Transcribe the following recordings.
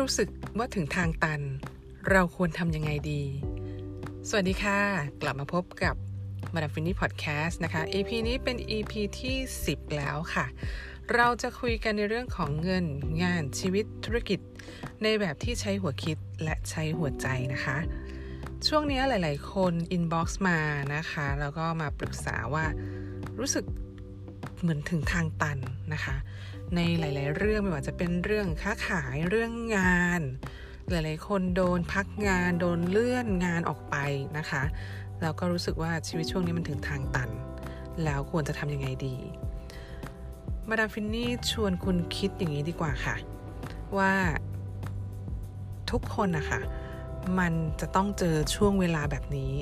รู้สึกว่าถึงทางตัน เราควรทำยังไงดี สวัสดีค่ะ กลับมาพบกับมาดามฟินนี่พอดแคสต์นะคะ EP นี้เป็น EP ที่ 10 แล้วค่ะ เราจะคุยกันในเรื่องของเงินงานชีวิตธุรกิจ ในแบบที่ใช้หัวคิดและใช้หัวใจนะคะ ช่วงนี้หลาย ๆ คน inbox มานะคะ แล้วก็มาปรึกษาว่ารู้สึกเหมือนถึงทางตันนะคะ ในหลาย ๆ เรื่องไม่ว่าจะเป็นเรื่องค้าขายเรื่องงาน หลาย ๆ คนโดนพักงานโดนเลื่อนงานออกไปนะคะแล้วก็รู้สึกว่าชีวิตช่วงนี้มันถึงทางตัน แล้วควรจะทำยังไงดี มาดามฟินนี่ชวนคุณคิดอย่างนี้ดีกว่าค่ะ ว่าทุกคนนะคะมันจะต้องเจอช่วงเวลาแบบนี้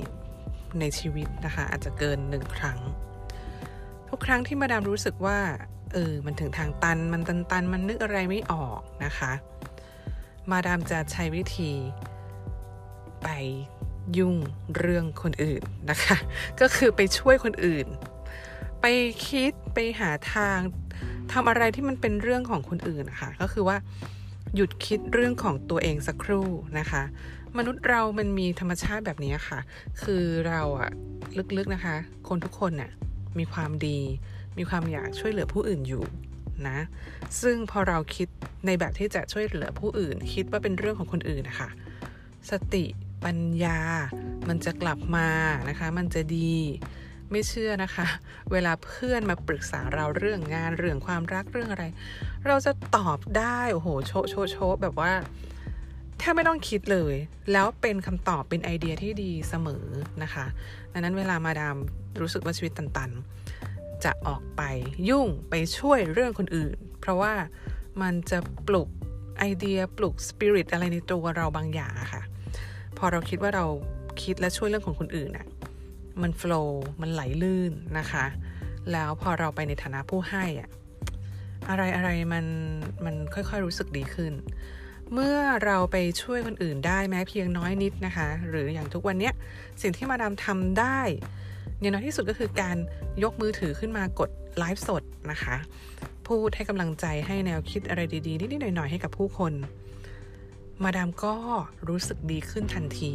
ในชีวิตนะคะ อาจจะเกินหนึ่งครั้ง ทุกครั้งที่มาดามรู้สึกว่า เออ มันถึงทางตัน มันตันตันมันนึกอะไรไม่ออกนะคะ มาดามจะใช้วิธีไปยุ่งเรื่องคนอื่นนะคะ ก็คือไปช่วยคนอื่น ไปคิดไปหาทางทำอะไรที่มันเป็นเรื่องของคนอื่นนะคะก็คือว่าหยุดคิดเรื่องของตัวเองสักครู่นะคะ มนุษย์เรามันมีธรรมชาติแบบนี้ค่ะ คือเราอะลึกๆนะคะ คนทุกคนน่ะมีความดี มีความอยากช่วยเหลือผู้อื่นอยู่นะซึ่งพอเราคิดในแบบที่จะช่วยเหลือผู้อื่น คิดว่าเป็นเรื่องของคนอื่นนะคะสติปัญญา มันจะกลับมานะคะ มันจะดีไม่เชื่อนะคะ เวลาเพื่อนมาปรึกษาเราเรื่องงานเรื่องความรักเรื่องอะไร เราจะตอบได้โอ้โหโชโชโชแบบว่าแทบไม่ต้องคิดเลย แล้วเป็นคำตอบเป็นไอเดียที่ดีเสมอนะคะดังนั้นเวลามาดามรู้สึกว่าชีวิตตัน จะออกไปยุ่งไปช่วยเรื่องคนอื่น เพราะว่ามันจะปลุกไอเดียปลุกสปิริตอะไรในตัวเราบางอย่างค่ะ พอเราคิดว่าเราคิดและช่วยเรื่องของคนอื่นน่ะมันโฟล์มันไหลลื่นนะคะ แล้วพอเราไปในฐานะผู้ให้อะอะไรอะไรมันมันค่อยๆรู้สึกดีขึ้น เมื่อเราไปช่วยคนอื่นได้แม้เพียงน้อยนิดนะคะ หรืออย่างทุกวันนี้สิ่งที่มาดามทำได้ อย่างน้อยที่สุดก็คือการยกมือถือขึ้นมากดไลฟ์สดนะคะ พูดให้กำลังใจให้แนวคิดอะไรดีๆ นิดๆหน่อยๆ ให้กับผู้คน มาดามก็รู้สึกดีขึ้นทันที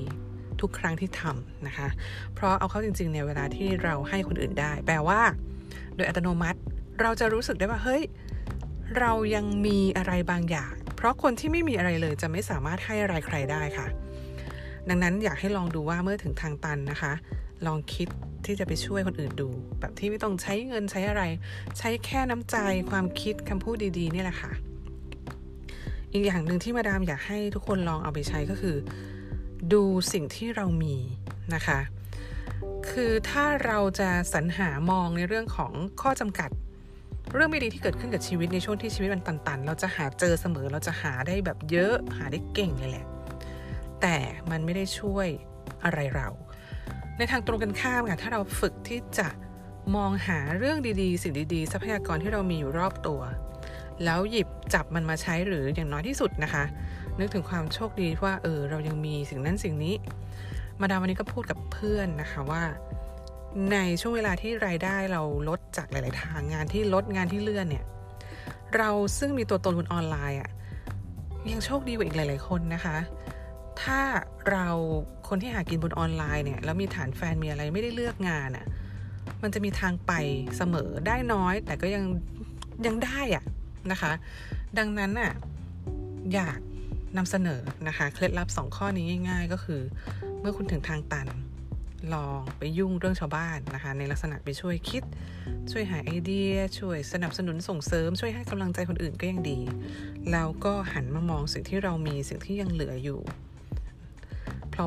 ทุกครั้งที่ทำนะคะ เพราะเอาเข้าจริงๆในเวลาที่เราให้คนอื่นได้ แปลว่า โดยอัตโนมัติเราจะรู้สึกได้ว่าเฮ้ยเรายังมีอะไรบางอย่าง เพราะคนที่ไม่มีอะไรเลยจะไม่สามารถให้อะไรใครได้ค่ะ ดังนั้นอยากให้ลองดูว่าเมื่อถึงทางตันนะคะ ลองคิด ที่จะไปช่วยคนอื่นดู แบบที่ไม่ต้องใช้เงินใช้อะไร ใช้แค่น้ำใจความคิดคำพูดดีๆ นี่แหละค่ะ อีกอย่างหนึ่งที่มาดามอยากให้ทุกคนลองเอาไปใช้ก็คือ ดูสิ่งที่เรามีนะคะ คือถ้าเราจะสรรหามองในเรื่องของข้อจำกัด เรื่องไม่ดีที่เกิดขึ้นกับชีวิตในช่วงที่ชีวิตมันตันๆ เราจะหาเจอเสมอเราจะหาได้แบบเยอะหาได้เก่งเลยแหละแต่มันไม่ได้ช่วยอะไรเรา ในทางตรงกันข้ามค่ะถ้าเราฝึกที่จะมองหาเรื่องดีๆ สิ่งดีๆ ทรัพยากรที่เรามีอยู่รอบตัว แล้วหยิบจับมันมาใช้หรืออย่างน้อยที่สุดนะคะ นึกถึงความโชคดีว่าเออเรายังมีสิ่งนั้นสิ่งนี้ มาดามวันนี้ก็พูดกับเพื่อนนะคะว่า ในช่วงเวลาที่รายได้เราลดจากหลาย ๆ ทางงานที่ลดงานที่เลื่อนเนี่ยเราซึ่งมีตัวตนบนออนไลน์อะ่ะยังโชคดีกว่าอีกหลาย ๆ คนนะคะ ถ้าเราคนที่หากินบนออนไลน์เนี่ยแล้วมีฐานแฟนมีอะไรไม่ได้เลือกงานอะ่ะมันจะมีทางไปเสมอได้น้อย แต่ก็ยังยังได้อะนะคะ ดังนั้นอะอยากนำเสนอนะคะ เคล็ดลับสองข้อนี้ง่าย ๆ ก็คือ เมื่อคุณถึงทางตัน ลองไปยุ่งเรื่องชาวบ้านนะคะ ในลักษณะไปช่วยคิด ช่วยหาไอเดีย ช่วยสนับสนุนส่งเสริม ช่วยให้กำลังใจคนอื่นก็ยังดี แล้วก็หันมามองสิ่งที่เรามีสิ่งที่ยังเหลืออยู่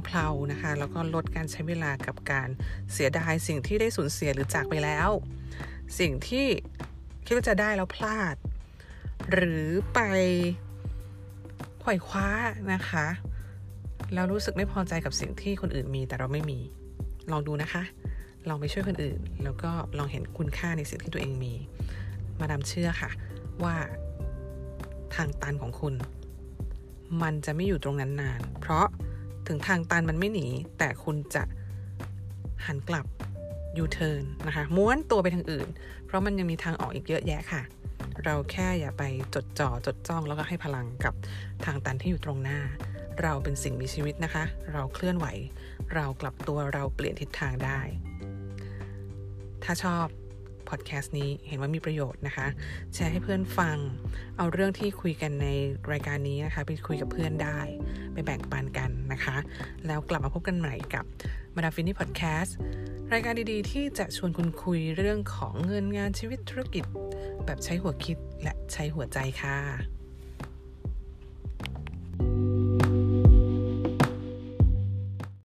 เพลาๆนะคะ แล้วก็ลดการใช้เวลากับการเสียดายสิ่งที่ได้สูญเสียหรือจากไปแล้ว สิ่งที่คิดว่าจะได้แล้วพลาด หรือไปขว่คว้านะคะ แล้วรู้สึกไม่พอใจกับสิ่งที่คนอื่นมีแต่เราไม่มี ลองดูนะคะ ลองไปช่วยคนอื่น แล้วก็ลองเห็นคุณค่าในสิ่งที่ตัวเองมี มาดามเชื่อค่ะ ว่าทางตันของคุณ มันจะไม่อยู่ตรงนั้นนาน เพราะ ถึงทางตันมันไม่หนี แต่คุณจะหันกลับยูเทิร์นนะคะ ม้วนตัวไปทางอื่น เพราะมันยังมีทางออกอีกเยอะแยะค่ะ เราแค่อย่าไปจดจ่อจดจ้องแล้วก็ให้พลังกับทางตันที่อยู่ตรงหน้า เราเป็นสิ่งมีชีวิตนะคะ เราเคลื่อนไหว เรากลับตัวเราเปลี่ยนทิศทางได้ ถ้าชอบ พอดแคสต์นี้เห็นว่ามีประโยชน์นะคะ แชร์ให้เพื่อนฟัง เอาเรื่องที่คุยกันในรายการนี้นะคะ ไปคุยกับเพื่อนได้ ไปแบ่งปันกันนะคะ แล้วกลับมาพบกันใหม่กับมาดามฟินนี่พอดแคสต์รายการดีๆ ที่จะชวนคุณคุยเรื่องของเงินงานชีวิตธุรกิจ แบบใช้หัวคิดและใช้หัวใจค่ะ